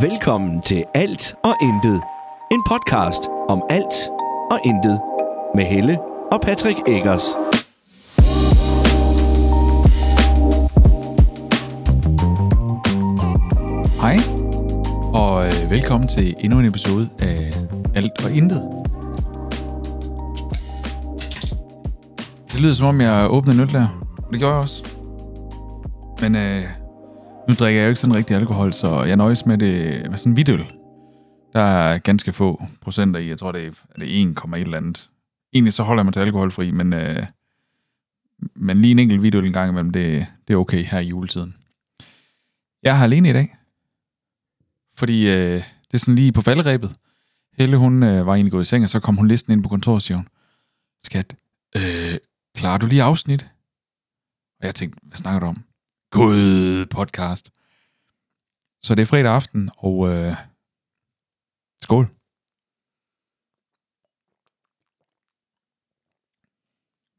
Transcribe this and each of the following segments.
Velkommen til Alt og Intet. En podcast om alt og intet. Med Helle og Patrick Eggers. Hej, og øh, velkommen til endnu en episode af Alt og Intet. Det lyder som om, jeg åbner en øl der. Det gjorde jeg også. Men øh, nu drikker jeg jo ikke sådan rigtig alkohol, så jeg nøjes med det med sådan en hvidøl. Der er ganske få procenter i. Jeg tror, det er, er det 1,1 eller andet. Egentlig så holder jeg mig til alkoholfri, men, øh, men lige en enkelt hvidøl en gang imellem, det, det er okay her i juletiden. Jeg er her alene i dag, fordi øh, det er sådan lige på falderæbet. Helle, hun øh, var egentlig gået i seng, og så kom hun listen ind på kontoret siger hun, Skat, øh, klarer du lige afsnit? Og jeg tænkte, hvad snakker du om? God podcast. Så det er fredag aften, og øh, skål.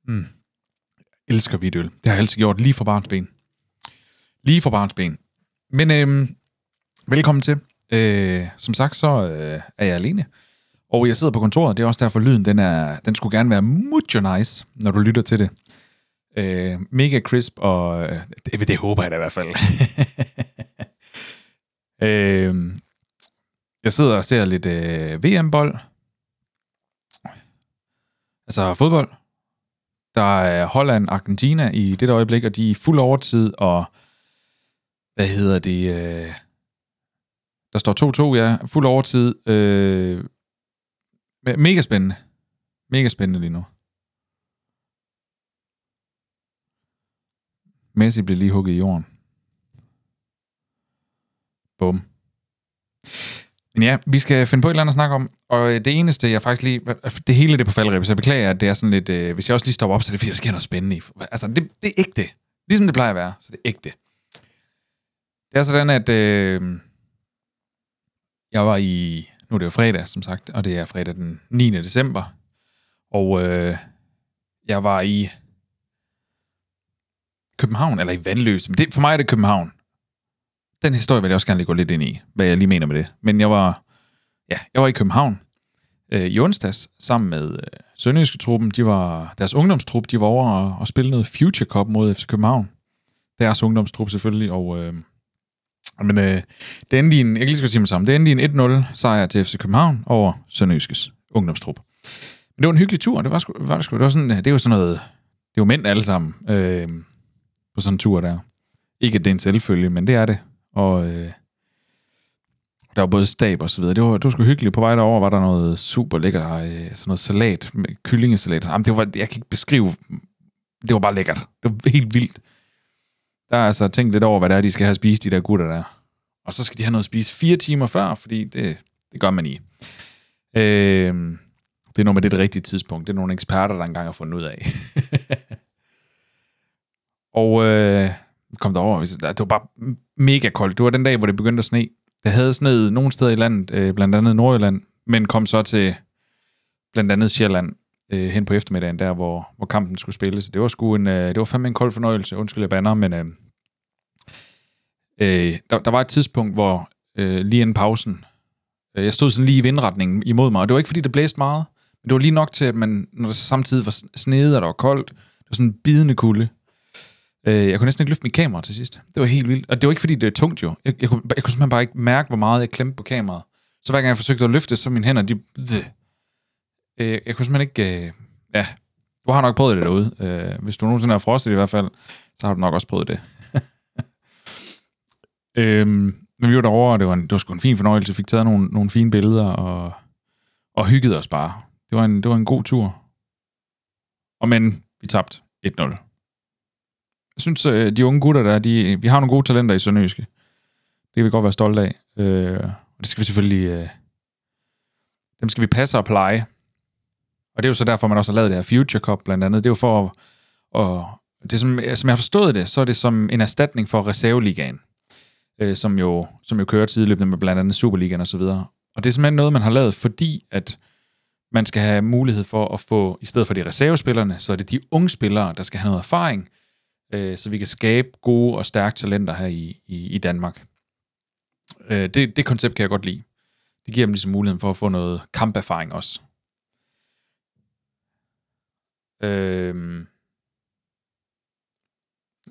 Mm. Jeg elsker hvidøl. Det har jeg altid gjort lige fra barnsben. Lige fra barnsben. Men øh, velkommen til. Øh, som sagt, så øh, er jeg alene. Og jeg sidder på kontoret. Det er også derfor, lyden den, er, den skulle gerne være mucho nice, når du lytter til det. Øh, mega crisp, og øh, det, det håber jeg da i hvert fald. øh, jeg sidder og ser lidt øh, VM-bold. Altså fodbold. Der er Holland-Argentina i det øjeblik, og de er i fuld overtid, og hvad hedder det? Øh, der står 2-2, ja. Fuld overtid. Øh, mega spændende. Mega spændende lige nu. Messi bliver lige hugget i jorden. Bum. Men ja, vi skal finde på et eller andet at snakke om, og øh, det eneste, jeg faktisk lige... Altså, det hele det på faldrebet, så jeg beklager, at det er sådan lidt... Øh, hvis jeg også lige stopper op, så er det fordi, der sker noget spændende i. Altså, det, det er ikke det. Ligesom det plejer at være, så det er ikke det. Det er sådan, at øh, jeg var i... Nu er det jo fredag, som sagt, og det er fredag den 9. december. Og øh, jeg var i København, eller i Vandløse. Men det, for mig er det København. Den historie vil jeg også gerne lige gå lidt ind i, hvad jeg lige mener med det. Men jeg var, ja, jeg var i København øh, i onsdags sammen med øh, Sønderjyske truppen. De var, deres ungdomstrup, de var over og, og spille noget Future Cup mod FC København. Deres ungdomstrup selvfølgelig, og... Øh, men øh, det endte i en, jeg kan lige skal sige mig sammen, det endte i en 1-0 sejr til FC København over Sønderjyskes ungdomstrup. Men det var en hyggelig tur, det var, sgu, var det, sgu, det var sådan, det var sådan noget, det var mænd alle sammen øh, på sådan en tur der. Ikke at det er en selvfølge, men det er det. Og øh, der var både stab og så videre. Det var, det var sgu hyggeligt. På vej derover var der noget super lækker, øh, sådan noget salat, med kyllingesalat. Jamen, det var, jeg kan ikke beskrive, det var bare lækkert. Det var helt vildt. Der er altså tænkt lidt over, hvad det er, de skal have spist, de der gutter der. Og så skal de have noget at spise fire timer før, fordi det, det gør man i. Øh, det er noget med det, det rigtige tidspunkt. Det er nogle eksperter, der engang har fundet ud af. og øh, kom derover. Det var bare mega koldt. Det var den dag, hvor det begyndte at sne. Det havde sneet nogle steder i landet, øh, blandt andet Nordjylland, men kom så til blandt andet Sjælland øh, hen på eftermiddagen, der hvor, hvor kampen skulle spilles. Det var sgu en, øh, det var fandme en kold fornøjelse, undskyld jeg banner, men øh, øh, der, der var et tidspunkt, hvor øh, lige inden pausen, øh, jeg stod sådan lige i vindretningen imod mig, og det var ikke fordi, det blæste meget, men det var lige nok til, at man, når der samtidig var snedet, og der var koldt, det var sådan en bidende kulde. Øh, jeg kunne næsten ikke løfte mit kamera til sidst. Det var helt vildt. Og det var ikke fordi, det er tungt jo. Jeg, jeg, kunne, jeg kunne simpelthen bare ikke mærke, hvor meget jeg klemte på kameraet. Så hver gang jeg forsøgte at løfte, så mine hænder, de... Øh, jeg kunne simpelthen ikke... Øh, ja, du har nok prøvet det derude. Øh, hvis du nogensinde har frostet i hvert fald, så har du nok også prøvet det. øh, men vi var derovre, og det var, en, det var sgu en fin fornøjelse. Vi fik taget nogle, nogle fine billeder, og, og hyggede os bare. Det var, en, det var en god tur. Og men, vi tabte 1-0 synes, øh, de unge gutter der, de, vi har nogle gode talenter i Sønderjyske. Det kan vi godt være stolte af. Øh, og det skal vi selvfølgelig... Øh, dem skal vi passe og pleje. Og det er jo så derfor, man også har lavet det her Future Cup blandt andet. Det er jo for at... Og det som, som jeg har forstået det, så er det som en erstatning for reserveligaen, øh, som, jo, som jo kører tidløbende med blandt andet Superligaen og så videre. Og det er simpelthen noget, man har lavet, fordi at man skal have mulighed for at få, i stedet for de reservespillerne, så er det de unge spillere, der skal have noget erfaring, øh, så vi kan skabe gode og stærke talenter her i, i, i Danmark. Øh, det, det koncept kan jeg godt lide. Det giver dem ligesom muligheden for at få noget kamperfaring også. Øh,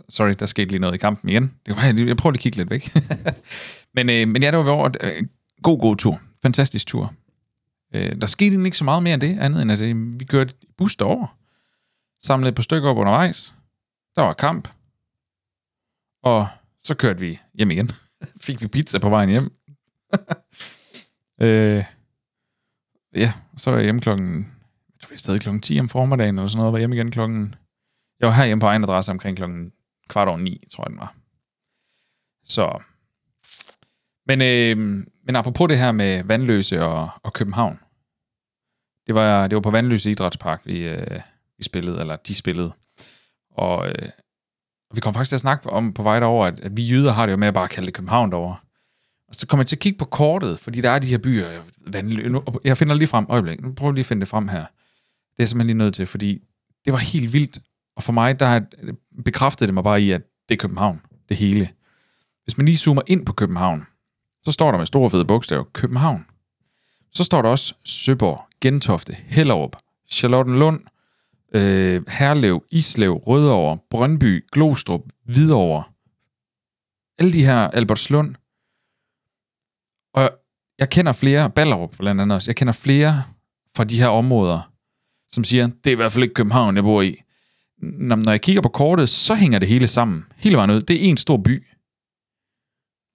Sorry, der skete lige noget i kampen igen. Det var, jeg, prøver lige at kigge lidt væk. men, øh, men ja, det var over øh, god, god tur. Fantastisk tur. Øh, der skete ikke så meget mere end det, andet end at øh, vi kørte bus derover. Samlede et par stykker op undervejs. Der var kamp. Og så kørte vi hjem igen. Fik vi pizza på vejen hjem. øh, ja, så var jeg hjemme klokken, jeg tror, jeg stadig klokken 10 om formiddagen, eller sådan noget, var hjemme igen klokken, jeg var herhjemme på egen adresse omkring klokken kvart over 9, tror jeg den var. Så, men, øh, men apropos det her med Vandløse og, og København, det var, det var på Vandløse Idrætspark, vi, øh, vi spillede, eller de spillede. Og øh, vi kom faktisk til at snakke om på vej derover, at, at vi jyder har det jo med at bare kalde det København derovre. Og så kommer jeg til at kigge på kortet, fordi der er de her byer. Nu, jeg finder lige frem, øjeblik, nu prøver jeg lige at finde det frem her. Det er jeg simpelthen lige nødt til, fordi det var helt vildt. Og for mig, der bekræftede det mig bare i, at det er København, det hele. Hvis man lige zoomer ind på København, så står der med store fede bogstaver, København. Så står der også Søborg, Gentofte, Hellerup, Charlottenlund, øh, Herlev, Islev, Rødovre, Brøndby, Glostrup, Hvidovre. Alle de her, Albertslund. Og jeg kender flere, Ballerup blandt andet også, jeg kender flere fra de her områder, som siger, det er i hvert fald ikke København, jeg bor i. Når jeg kigger på kortet, så hænger det hele sammen. Hele vejen ud. Det er en stor by.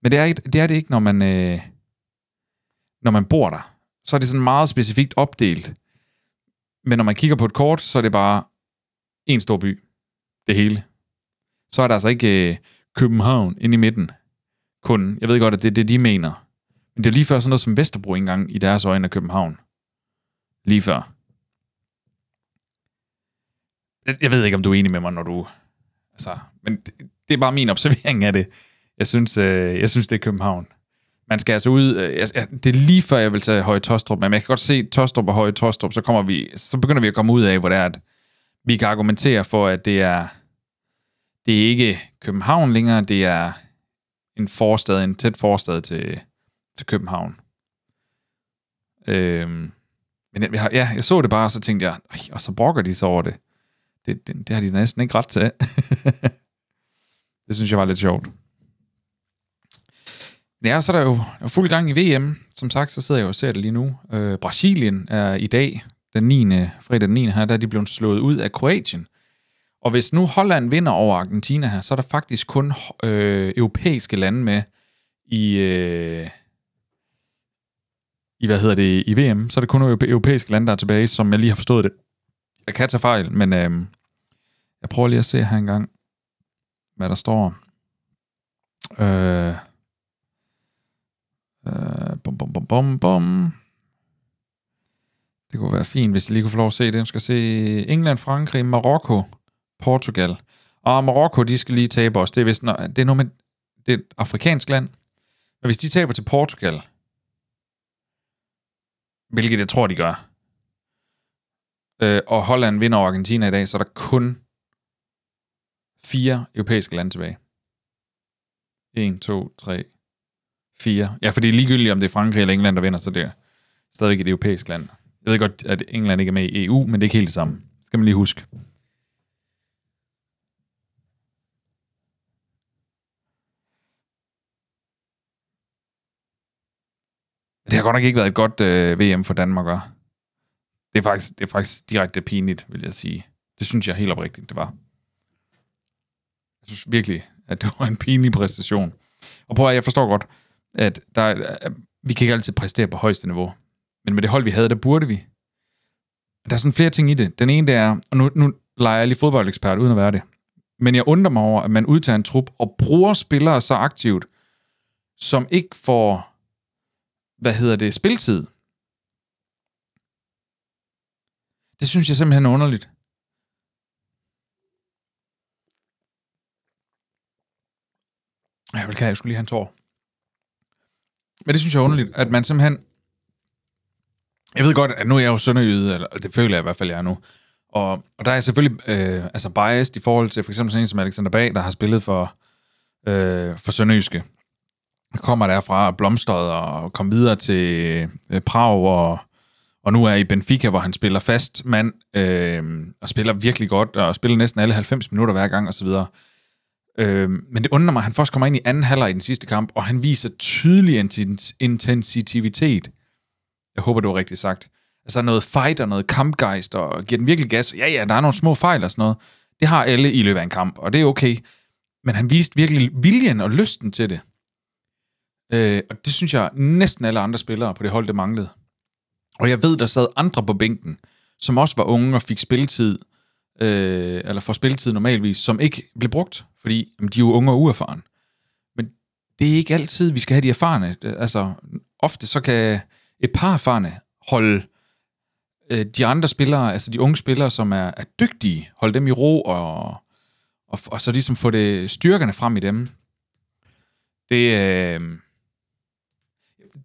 Men det er, det er det ikke, når man, øh, når man bor der. Så er det sådan meget specifikt opdelt. Men når man kigger på et kort, så er det bare en stor by. Det hele. Så er der altså ikke øh, København inde i midten. Kun. Jeg ved godt, at det er det, de mener. Men det er lige før sådan noget som Vesterbro engang i deres øjne af København. Lige før. Jeg ved ikke, om du er enig med mig, når du... Altså, men det, det er bare min observering af det. Jeg synes, øh, jeg synes det er København. Man skal altså ud... Øh, det er lige før, jeg vil tage Høje Tostrup, men jeg kan godt se Tostrup og Høje Tostrup, så, kommer vi, så begynder vi at komme ud af, hvor det er, at vi kan argumentere for, at det er, det er ikke København længere, det er en forstad, en tæt forstad til, til København. Øhm, men jeg, ja, jeg så det bare, og så tænkte jeg, og så brokker de så over det. Det, det, det har de næsten ikke ret til. det synes jeg var lidt sjovt. Ja, så er der jo fuld gang i VM. Som sagt, så sidder jeg jo og ser det lige nu. Øh, Brasilien er i dag, den 9. fredag den 9. her, der er de blevet slået ud af Kroatien. Og hvis nu Holland vinder over Argentina her, så er der faktisk kun øh, europæiske lande med i, øh, i, hvad hedder det, i VM. Så er det kun europæiske lande, der er tilbage, som jeg lige har forstået det. Jeg kan tage fejl, men øh, jeg prøver lige at se her engang, hvad der står. Øh, bom, bom, bom. Det kunne være fint, hvis jeg lige kunne få lov at se det. Jeg skal se England, Frankrig, Marokko, Portugal. Og Marokko, de skal lige tabe os. Det er, vist, det er noget med, det er et afrikansk land. Men hvis de taber til Portugal, hvilket jeg tror, de gør, øh, og Holland vinder over Argentina i dag, så er der kun fire europæiske lande tilbage. 1, 2, 3, Fire. Ja, for det er ligegyldigt, om det er Frankrig eller England, der vinder, så det er stadig et europæisk land. Jeg ved godt, at England ikke er med i EU, men det er ikke helt det samme. Det skal man lige huske. Det har godt nok ikke været et godt øh, VM for Danmark, og det er, faktisk, det er faktisk direkte pinligt, vil jeg sige. Det synes jeg helt oprigtigt, det var. Jeg synes virkelig, at det var en pinlig præstation. Og prøv at jeg forstår godt, at der, øh, vi kan ikke altid præstere på højeste niveau. Men med det hold, vi havde, der burde vi. Der er sådan flere ting i det. Den ene, det er, og nu, nu leger jeg lige fodboldekspert, uden at være det. Men jeg undrer mig over, at man udtager en trup og bruger spillere så aktivt, som ikke får, hvad hedder det, spiltid. Det synes jeg simpelthen er underligt. Jeg vil jeg skulle lige have en tår. Men det synes jeg er underligt, at man simpelthen... Jeg ved godt, at nu er jeg jo sønderjyde, eller det føler jeg i hvert fald, jeg er nu. Og, og der er jeg selvfølgelig øh, altså biased i forhold til for eksempel sådan en som Alexander Bag, der har spillet for, øh, for Sønderjyske. kommer derfra blomstret og kom videre til øh, Prag og, og nu er i Benfica, hvor han spiller fast mand øh, og spiller virkelig godt og spiller næsten alle 90 minutter hver gang osv. Øh, men det undrer mig, at han først kommer ind i anden halvleg i den sidste kamp, og han viser tydelig intensitivitet. Jeg håber, det var rigtigt sagt. Altså noget fight og noget kampgejst, og giver den virkelig gas. Ja, ja, der er nogle små fejl og sådan noget. Det har alle i løbet af en kamp, og det er okay. Men han viste virkelig viljen og lysten til det. Øh, og det synes jeg næsten alle andre spillere på det hold, det manglede. Og jeg ved, der sad andre på bænken, som også var unge og fik spilletid, øh, eller får spilletid normalvis, som ikke blev brugt, fordi jamen, de er jo unge og uerfaren. Men det er ikke altid, vi skal have de erfarne. Altså, ofte så kan et par erfarne holde øh, de andre spillere, altså de unge spillere, som er, er dygtige, holde dem i ro, og, og, og så ligesom få det styrkerne frem i dem. Det, øh,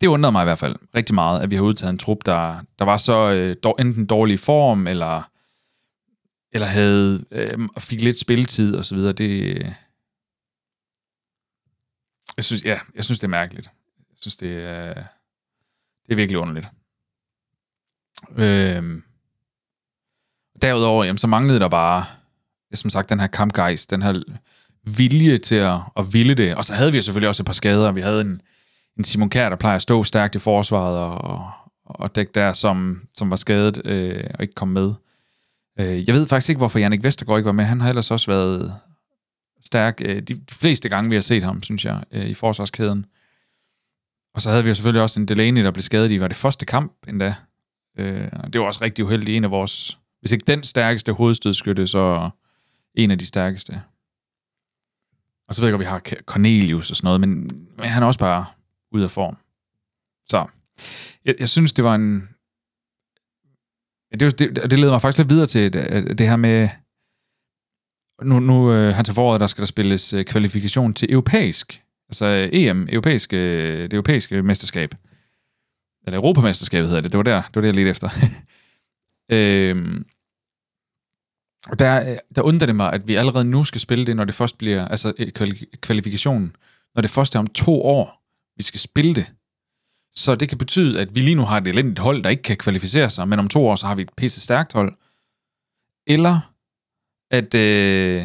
det undrede mig i hvert fald rigtig meget, at vi har udtaget en trup, der, der var så øh, enten dårlig form, eller, eller havde, øh, fik lidt spilletid og så videre. Det, jeg synes, ja, jeg synes, det er mærkeligt. Jeg synes, det er, det er virkelig underligt. Øh, derudover, jamen, så manglede der bare, som sagt, den her kampgejst, den her vilje til at, at ville det. Og så havde vi selvfølgelig også et par skader. Vi havde en, en Simon Kjær, der plejer at stå stærkt i forsvaret og, og dække der, som, som var skadet øh, og ikke kom med. Øh, jeg ved faktisk ikke, hvorfor Jannik Vestergaard ikke var med. Han har ellers også været stærk øh, de, fleste gange, vi har set ham, synes jeg, øh, i forsvarskæden. Og så havde vi jo selvfølgelig også en Delaney, der blev skadet i, var det første kamp endda. Det var også rigtig uheldigt. En af vores, hvis ikke den stærkeste hovedstødskytte, så en af de stærkeste. Og så ved jeg godt, vi har Cornelius og sådan noget, men, men han er også bare ud af form. Så jeg, jeg synes, det var en... Det, det, det leder mig faktisk lidt videre til det, det her med... Nu, nu øh, han til foråret, der skal der spilles øh, kvalifikation til europæisk. Altså øh, EM, europæiske, øh, det europæiske mesterskab. Eller Europamesterskabet hedder det. Det var der, det var det, jeg ledte efter. øhm, der, der undrer det mig, at vi allerede nu skal spille det, når det først bliver, altså kvalifikationen, når det først er om to år vi skal spille det. Så det kan betyde, at vi lige nu har et elendigt hold, der ikke kan kvalificere sig, men om to år, så har vi et pisse stærkt hold. Eller at, øh,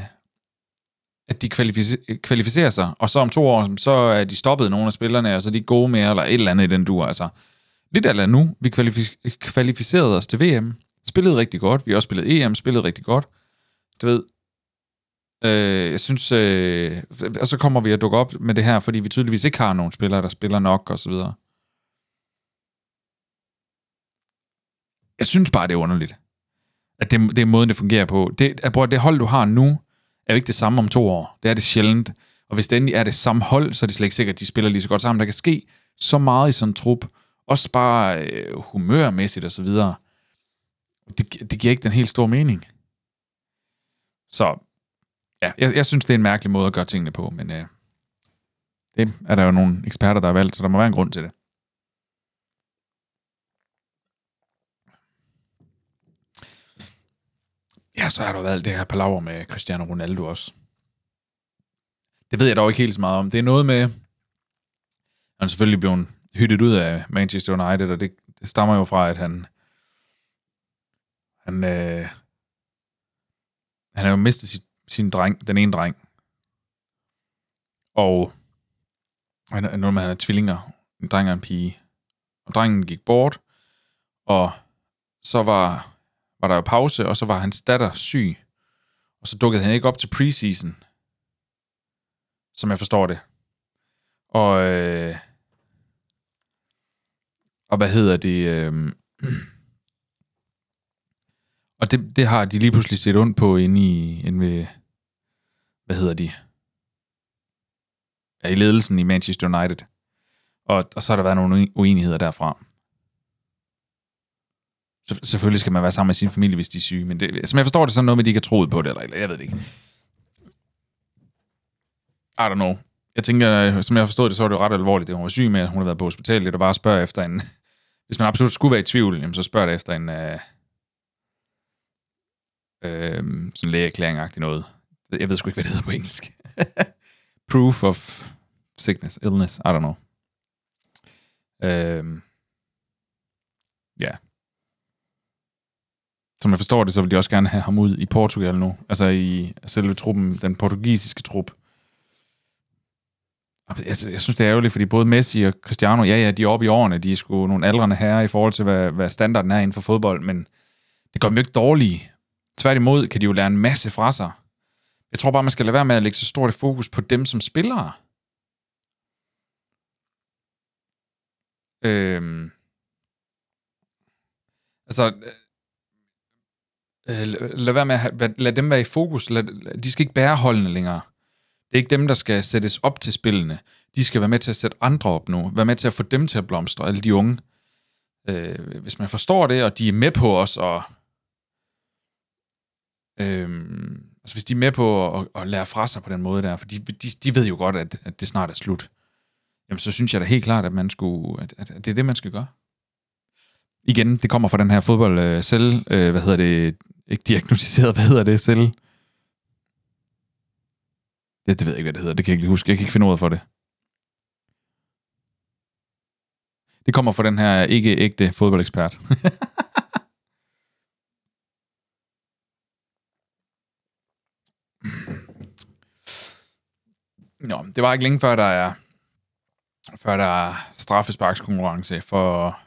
at de kvalificerer, kvalificerer sig, og så om to år, så er de stoppet nogle af spillerne, og så er de gode mere, eller et eller andet i den dur. Altså, lidt eller nu, vi kvalificerede os til VM, spillede rigtig godt, vi har også spillet EM, spillede rigtig godt. Du ved, Øh, jeg synes, øh, og så kommer vi at dukke op med det her, fordi vi tydeligvis ikke har nogen spillere, der spiller nok, og så videre. Jeg synes bare, det er underligt. At det, det er måden, det fungerer på. Det, at, det hold, du har nu, er jo ikke det samme om to år. Det er det sjældent. Og hvis det endelig er det samme hold, så er det slet ikke sikkert, at de spiller lige så godt sammen. Der kan ske så meget i sådan en trup. Også bare øh, humørmæssigt og så videre. Det, det giver ikke den helt store mening. Så ja, jeg, jeg synes, det er en mærkelig måde at gøre tingene på, men øh, det er der jo nogle eksperter, der har valgt, så der må være en grund til det. Ja, så har der været det her palaver med Cristiano Ronaldo også. Det ved jeg dog ikke helt så meget om. Det er noget med, han er selvfølgelig blevet hyttet ud af Manchester United, og det, det stammer jo fra, at han, han, øh, han har jo mistet sit sin dreng, den ene dreng. Og han er noget med, at han er tvillinger. En dreng og en pige. Og drengen gik bort, og så var, var der jo pause, og så var hans datter syg. Og så dukkede han ikke op til preseason, som jeg forstår det. Og, øh, og hvad hedder det? Øh, og det, det har de lige pludselig set ondt på inde, i, inde ved, hvad hedder de? Ja, i ledelsen i Manchester United. Og, og så har der været nogle uenigheder derfra. Selvfølgelig skal man være sammen med sin familie, hvis de er syge, men det, som jeg forstår det, så er noget med, at de ikke har troet på det, eller, eller jeg ved det ikke. I don't know. Jeg tænker, som jeg forstod det, så var det jo ret alvorligt, det hun var syg med, at hun har været på hospitalet, og bare spørge efter en... Hvis man absolut skulle være i tvivl, jamen, så spørg det efter en... Øh, øh, sådan lægeerklæring noget. Jeg ved sgu ikke, hvad det hedder på engelsk. Proof of sickness, illness, I don't know. Øh, ja. Som jeg forstår det, så vil de også gerne have ham ud i Portugal nu. Altså i selve truppen, den portugisiske trup. Jeg, jeg synes, det er ærgerligt, fordi både Messi og Cristiano, ja, ja, de er oppe i årene, de er sgu nogle aldrende herrer i forhold til, hvad, hvad standarden er inden for fodbold, men det gør dem jo ikke dårlige. Tværtimod kan de jo lære en masse fra sig. Jeg tror bare, man skal lade være med at lægge så stort et fokus på dem som spillere. Øhm, altså, øh, lad, være med at have, lad dem være i fokus. Lad, de skal ikke bære holdene længere. Det er ikke dem, der skal sættes op til spillene. De skal være med til at sætte andre op nu. Være med til at få dem til at blomstre, alle de unge. Øh, hvis man forstår det, og de er med på os, og øh, altså hvis de er med på at, at lære fra sig på den måde der, for de, de, de ved jo godt, at, at det snart er slut, jamen så synes jeg da helt klart, at, man skulle, at, at det er det, man skal gøre. Igen, det kommer fra den her fodbold øh, selv, øh, hvad hedder det, ikke diagnostiseret, hvad hedder det, selv, det, det ved jeg ikke, hvad det hedder. Det kan jeg ikke huske. Jeg kan ikke finde ud for det. Det kommer fra den her ikke ægte fodboldekspert. Nå, det var ikke længe før, der er, før der er straffesparkskonkurrence for,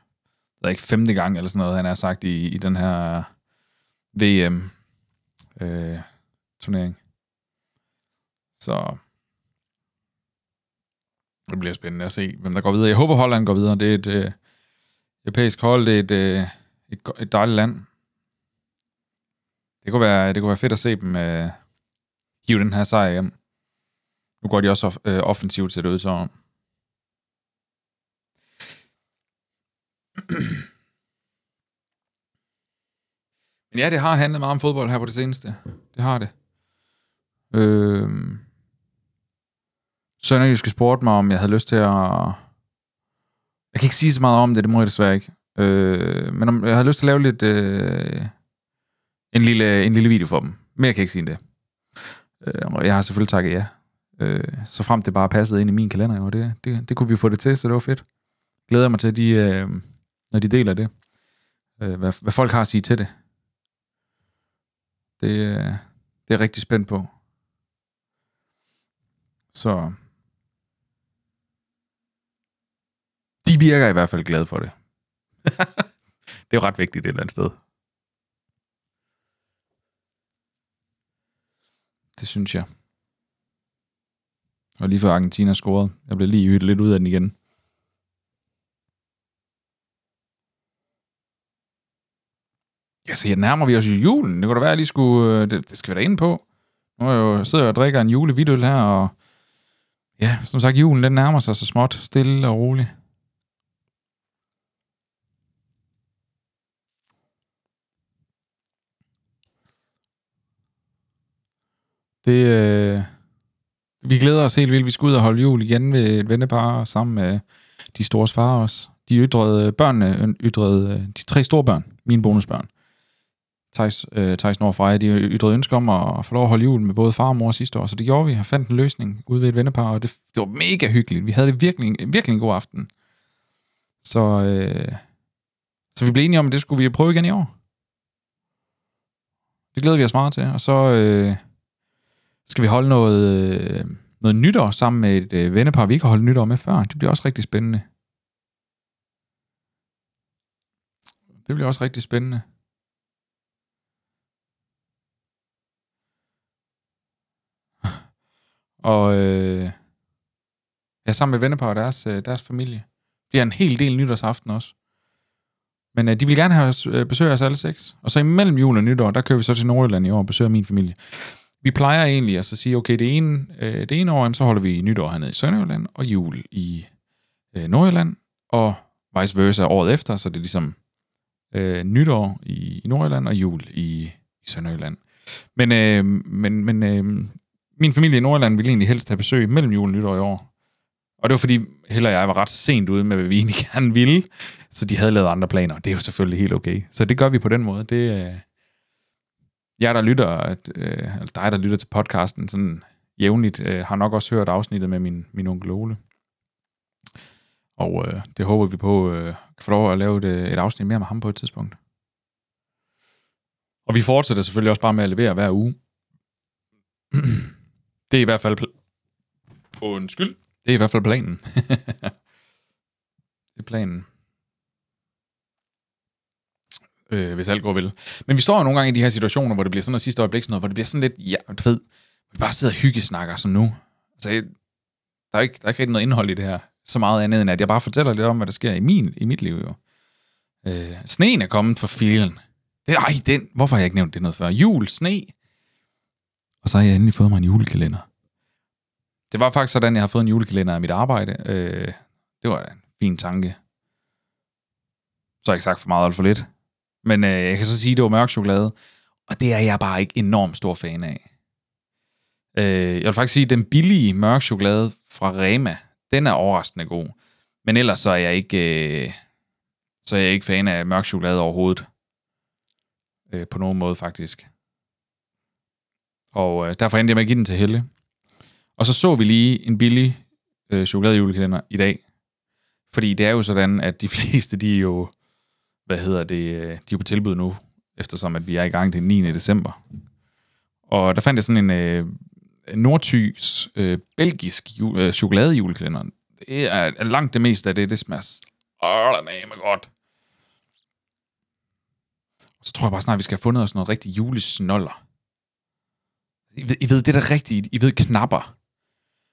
der er ikke femte gang eller sådan noget, han har sagt i, i den her VM-turnering. Øh, så det bliver spændende at se, hvem der går videre. Jeg håber, Holland går videre. Det er et øh, europæisk hold. Det er et, øh, et, et dejligt land. Det kunne være, det kunne være fedt at se dem øh, hive den her sejr hjem. Nu går de også øh, offensivt til det ud, så... Men ja, det har handlet meget om fodbold her på det seneste. Det har det. Øh, Sønderjyske spurgte mig, om jeg havde lyst til at... Jeg kan ikke sige så meget om det, det må jeg desværre ikke. Øh, men om jeg havde lyst til at lave lidt... Øh, en, lille, en lille video for dem. Mere kan jeg ikke sige end det. Øh, jeg har selvfølgelig takket ja. Øh, så frem det bare passede ind i min kalender, og det, det, det kunne vi få det til, så det var fedt. Glæder mig til, de, øh, når de deler det. Øh, hvad, hvad folk har at sige til det. Det, øh, det er jeg rigtig spændt på. Så de virker i hvert fald glade for det. det er jo ret vigtigt et eller andet sted. Det synes jeg. Og lige før Argentina scorede. Jeg blev lige lidt ud af den igen. Ja, så jeg nærmer vi os jo julen. Det kunne da være, at jeg lige skulle... Øh, det, det skal vi da ind på. Nu er jeg jo, sidder jeg og drikker en julevidøl her, og ja, som sagt, julen den nærmer sig så småt, stille og roligt. Det, øh, vi glæder os helt vildt. Vi skal ud og holde jul igen ved et vennepar sammen med de store far også. De ytrede, øh, børnene ytrede, øh, de tre store børn, mine bonusbørn, Thijs, øh, Thijs Nord Freja, de ytrede ønske om at få lov at holde jul med både far og mor sidste år, så det gjorde vi. og fandt en løsning ude ved et vennepar, og det, det var mega hyggeligt. Vi havde virkelig, virkelig en god aften. Så, øh, så vi blev enige om, at det skulle vi prøve igen i år. Det glæder vi os meget til. Og så øh, skal vi holde noget, øh, noget nytår sammen med et øh, vennepar, vi ikke har holdt nytår med før. Det bliver også rigtig spændende. Det bliver også rigtig spændende. Og øh, ja, sammen med vennepar og deres, øh, deres familie. Det bliver en hel del nytårsaften også. Men øh, de vil gerne have os, øh, besøg os alle seks. Og så imellem jul og nytår, der kører vi så til Nordjylland i år og besøger min familie. Vi plejer egentlig at så sige, okay, det ene, øh, det ene år, så holder vi nytår hernede i Sønderjylland, og jul i øh, Nordjylland, og vice versa året efter, så det er ligesom øh, nytår i, i Nordjylland og jul i, i Sønderjylland. Men, øh, men, men øh, min familie i Nordjylland ville egentlig helst have besøg mellem jul og nytår i år. Og det var fordi heller jeg var ret sent ude med, hvad vi egentlig gerne ville, så de havde lavet andre planer. Det er jo selvfølgelig helt okay. Så det gør vi på den måde. Det, øh, jeg der lytter, at, øh, altså dig, der lytter til podcasten, sådan jævnligt, øh, har nok også hørt afsnittet med min, min onkel Ole. Og øh, det håber vi på, øh, kan få lov at lave et, øh, et afsnit mere med ham på et tidspunkt. Og vi fortsætter selvfølgelig også bare med at levere hver uge. det er i hvert fald... Undskyld. Det er i hvert fald planen. det er planen. Øh, hvis alt går vel. Men vi står jo nogle gange i de her situationer, hvor det bliver sådan noget sidste øjeblik, sådan noget, hvor det bliver sådan lidt, ja, du ved, vi bare sidder og hyggesnakker som nu. Altså, der er ikke, der er ikke rigtig noget indhold i det her. Så meget andet, end at jeg bare fortæller lidt om, hvad der sker i, min, i mit liv, jo. Øh, sneen er kommet for filen. Det, ej, den, hvorfor har jeg ikke nævnt det noget før? Jul, sne. Og så har jeg endelig fået mig en julekalender. Det var faktisk sådan, jeg har fået en julekalender af mit arbejde. Øh, det var en fin tanke. Så har jeg ikke sagt for meget eller for lidt. Men øh, jeg kan så sige, at det var mørk chokolade. Og det er jeg bare ikke enormt stor fan af. Øh, jeg vil faktisk sige, at den billige mørk chokolade fra Rema, den er overraskende god. Men ellers så er jeg ikke, øh, så er jeg ikke fan af mørk chokolade overhovedet. Øh, på nogen måde faktisk. Og øh, derfor endte jeg med at give den til Helle. Og så så vi lige en billig øh, chokoladejulekalender i dag. Fordi det er jo sådan, at de fleste, de er jo, hvad hedder det, øh, de er jo på tilbud nu, eftersom at vi er i gang den 9. december. Og der fandt jeg sådan en øh, Nordtys øh, belgisk ju, øh, chokoladejulekalender. Det er, er langt det meste af det, det smager åh, oh, godt. Så tror jeg bare snart, at vi skal have fundet os noget rigtig julesnoller. I ved, I ved det der rigtigt, I ved knapper.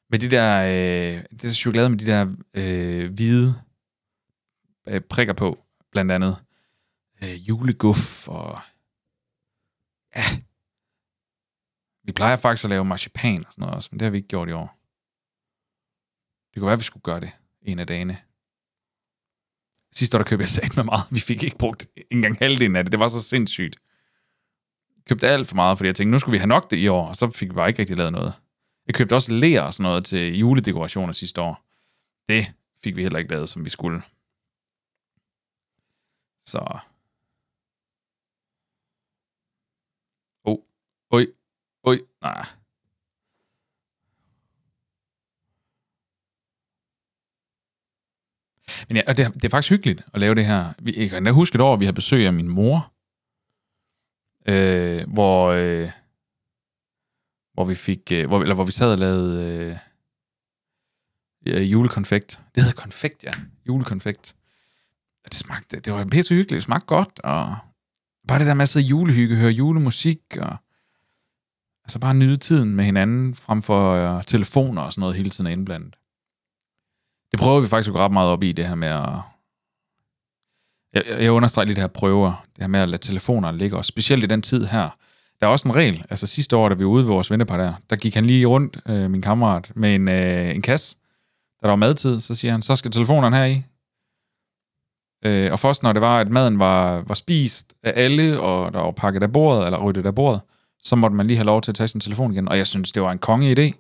Med de der, øh, det der chokolade med de der øh, hvide øh, prikker på, blandt andet. Øh, juleguff og... Ja. Vi plejer faktisk at lave marcipan og sådan noget også, men det har vi ikke gjort i år. Det kunne være, at vi skulle gøre det en af dagene. Sidste år, der købte jeg sat med meget. Vi fik ikke brugt engang halvdelen af det. Det var så sindssygt. Jeg købte alt for meget, fordi jeg tænkte, nu skulle vi have nok det i år, og så fik vi bare ikke rigtig lavet noget. Jeg købte også ler og sådan noget til juledekorationer sidste år. Det fik vi heller ikke lavet, som vi skulle. Så. Oh. Oj. Oj. Nej. Men ja, og det, det er faktisk hyggeligt at lave det her. Vi, jeg kan da huske et år, vi har besøg af min mor, øh, hvor, øh, hvor vi fik, øh, hvor, eller hvor vi sad og lavede øh, øh julekonfekt. Det hedder konfekt, ja. Julekonfekt. Det smagte, det var pisse hyggeligt, det smagte godt, og bare det der med at sidde julehygge, høre julemusik, og altså bare nyde tiden med hinanden, frem for øh, telefoner og sådan noget hele tiden indblandet. Det prøver vi faktisk at gå ret meget op i, det her med at... Jeg, jeg understreger lige det her prøver, det her med at lade telefoner ligge, og specielt i den tid her. Der er også en regel, altså sidste år, da vi var ude ved vores vennepar der, der gik han lige rundt, øh, min kammerat, med en, øh, en kasse, da der var madtid, så siger han, så skal telefonerne her i. Øh, og først når det var, at maden var, var spist af alle, og der var pakket af bordet, eller ryddet af bordet, så måtte man lige have lov til at tage sin telefon igen. Og jeg synes, det var en konge idé.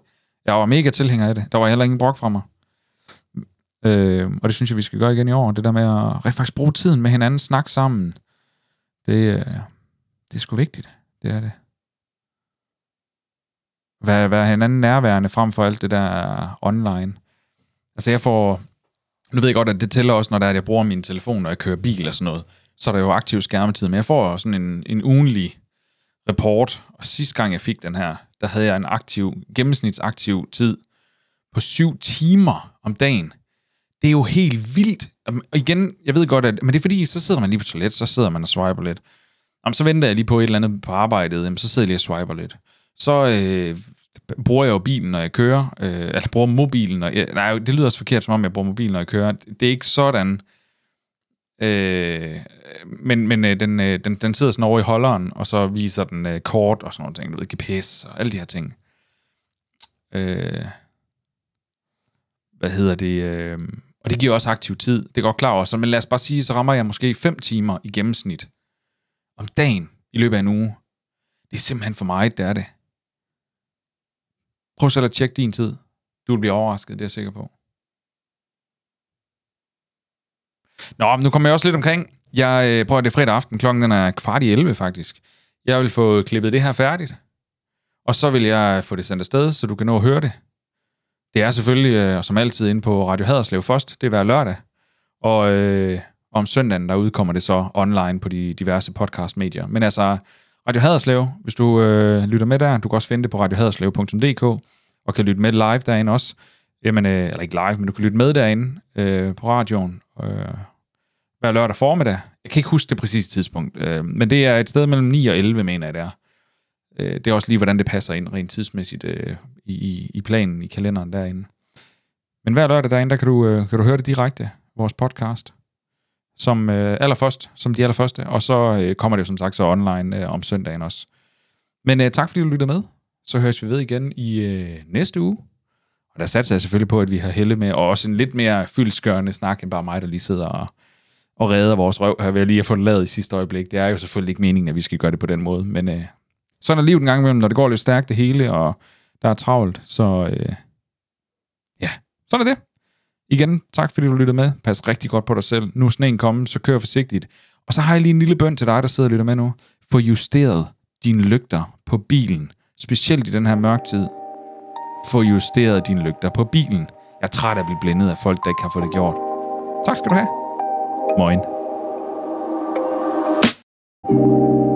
Jeg var mega tilhænger af det. Der var heller ingen brok fra mig. Øh, og det synes jeg, vi skal gøre igen i år. Det der med at faktisk bruge tiden med hinanden, snakke sammen. Det, øh, det er sgu vigtigt. Det er det. Være, være hinanden nærværende frem for alt det der online. Altså jeg får... Nu ved jeg godt, at det tæller også, når der er, at jeg bruger min telefon, når jeg kører bil og sådan noget. Så er der jo aktiv skærmetid. Men jeg får sådan en, en ugenlig report. Og sidste gang jeg fik den her, der havde jeg en aktiv, gennemsnitsaktiv tid på syv timer om dagen. Det er jo helt vildt. Og igen, jeg ved godt, at men det er fordi, så sidder man lige på toilet, så sidder man og swiper lidt. Jamen, så venter jeg lige på et eller andet på arbejdet, jamen, så sidder jeg lige og swiper lidt. Så øh, bruger jeg jo bilen, når jeg kører, øh, eller bruger mobilen, når jeg, nej, det lyder også forkert, som om jeg bruger mobilen, når jeg kører. Det er ikke sådan, øh, men, men øh, den, øh, den, den sidder sådan over i holderen, og så viser den øh, kort og sådan noget ting, du ved, GPS og alle de her ting. Øh, hvad hedder det? Øh, og det giver også aktiv tid. Det er godt klar over. Så, men lad os bare sige, så rammer jeg måske 5 timer i gennemsnit om dagen i løbet af en uge. Det er simpelthen for meget, det er det. Prøv selv at tjekke din tid. Du vil blive overrasket, det er jeg sikker på. Nå, nu kommer jeg også lidt omkring. Jeg øh, prøver det fredag aften, klokken den er kvart i 11 faktisk. Jeg vil få klippet det her færdigt. Og så vil jeg få det sendt afsted, så du kan nå at høre det. Det er selvfølgelig, øh, som altid, inde på Radio Haderslev først. Det er hver lørdag. Og øh, om søndagen, der udkommer det så online på de diverse podcastmedier. Men altså, Radio Haderslev, hvis du øh, lytter med der, du kan også finde det på radiohaderslev.dk, og kan lytte med live derinde også. Jamen, øh, eller ikke live, men du kan lytte med derinde øh, på radioen øh, hver lørdag formiddag. Jeg kan ikke huske det præcise tidspunkt, øh, men det er et sted mellem 9 og 11, mener jeg det er. Øh, det er også lige, hvordan det passer ind rent tidsmæssigt øh, i, i planen, i kalenderen derinde. Men hver lørdag derinde, der kan du, øh, kan du høre det direkte, vores podcast, som øh, allerførst, som de allerførste, og så øh, kommer det jo som sagt så online øh, om søndagen også. Men øh, tak fordi du lytter med. Så høres vi ved igen i øh, næste uge. Og der satser jeg selvfølgelig på, at vi har helle med, og også en lidt mere fyldskørende snak, end bare mig, der lige sidder og, og redder vores røv her ved at lige at få det lavet i sidste øjeblik. Det er jo selvfølgelig ikke meningen, at vi skal gøre det på den måde, men øh, sådan er livet en gang imellem, når det går lidt stærkt det hele, og der er travlt. Så øh, ja, sådan er det. Igen, tak fordi du lyttede med. Pas rigtig godt på dig selv. Nu er sneen kommet, så kør forsigtigt. Og så har jeg lige en lille bøn til dig, der sidder og lytter med nu. Få justeret dine lygter på bilen, specielt i den her mørktid. Få justeret dine lygter på bilen. Jeg er træt af at blive blændet af folk, der ikke kan få det gjort. Tak skal du have. Moin. thank you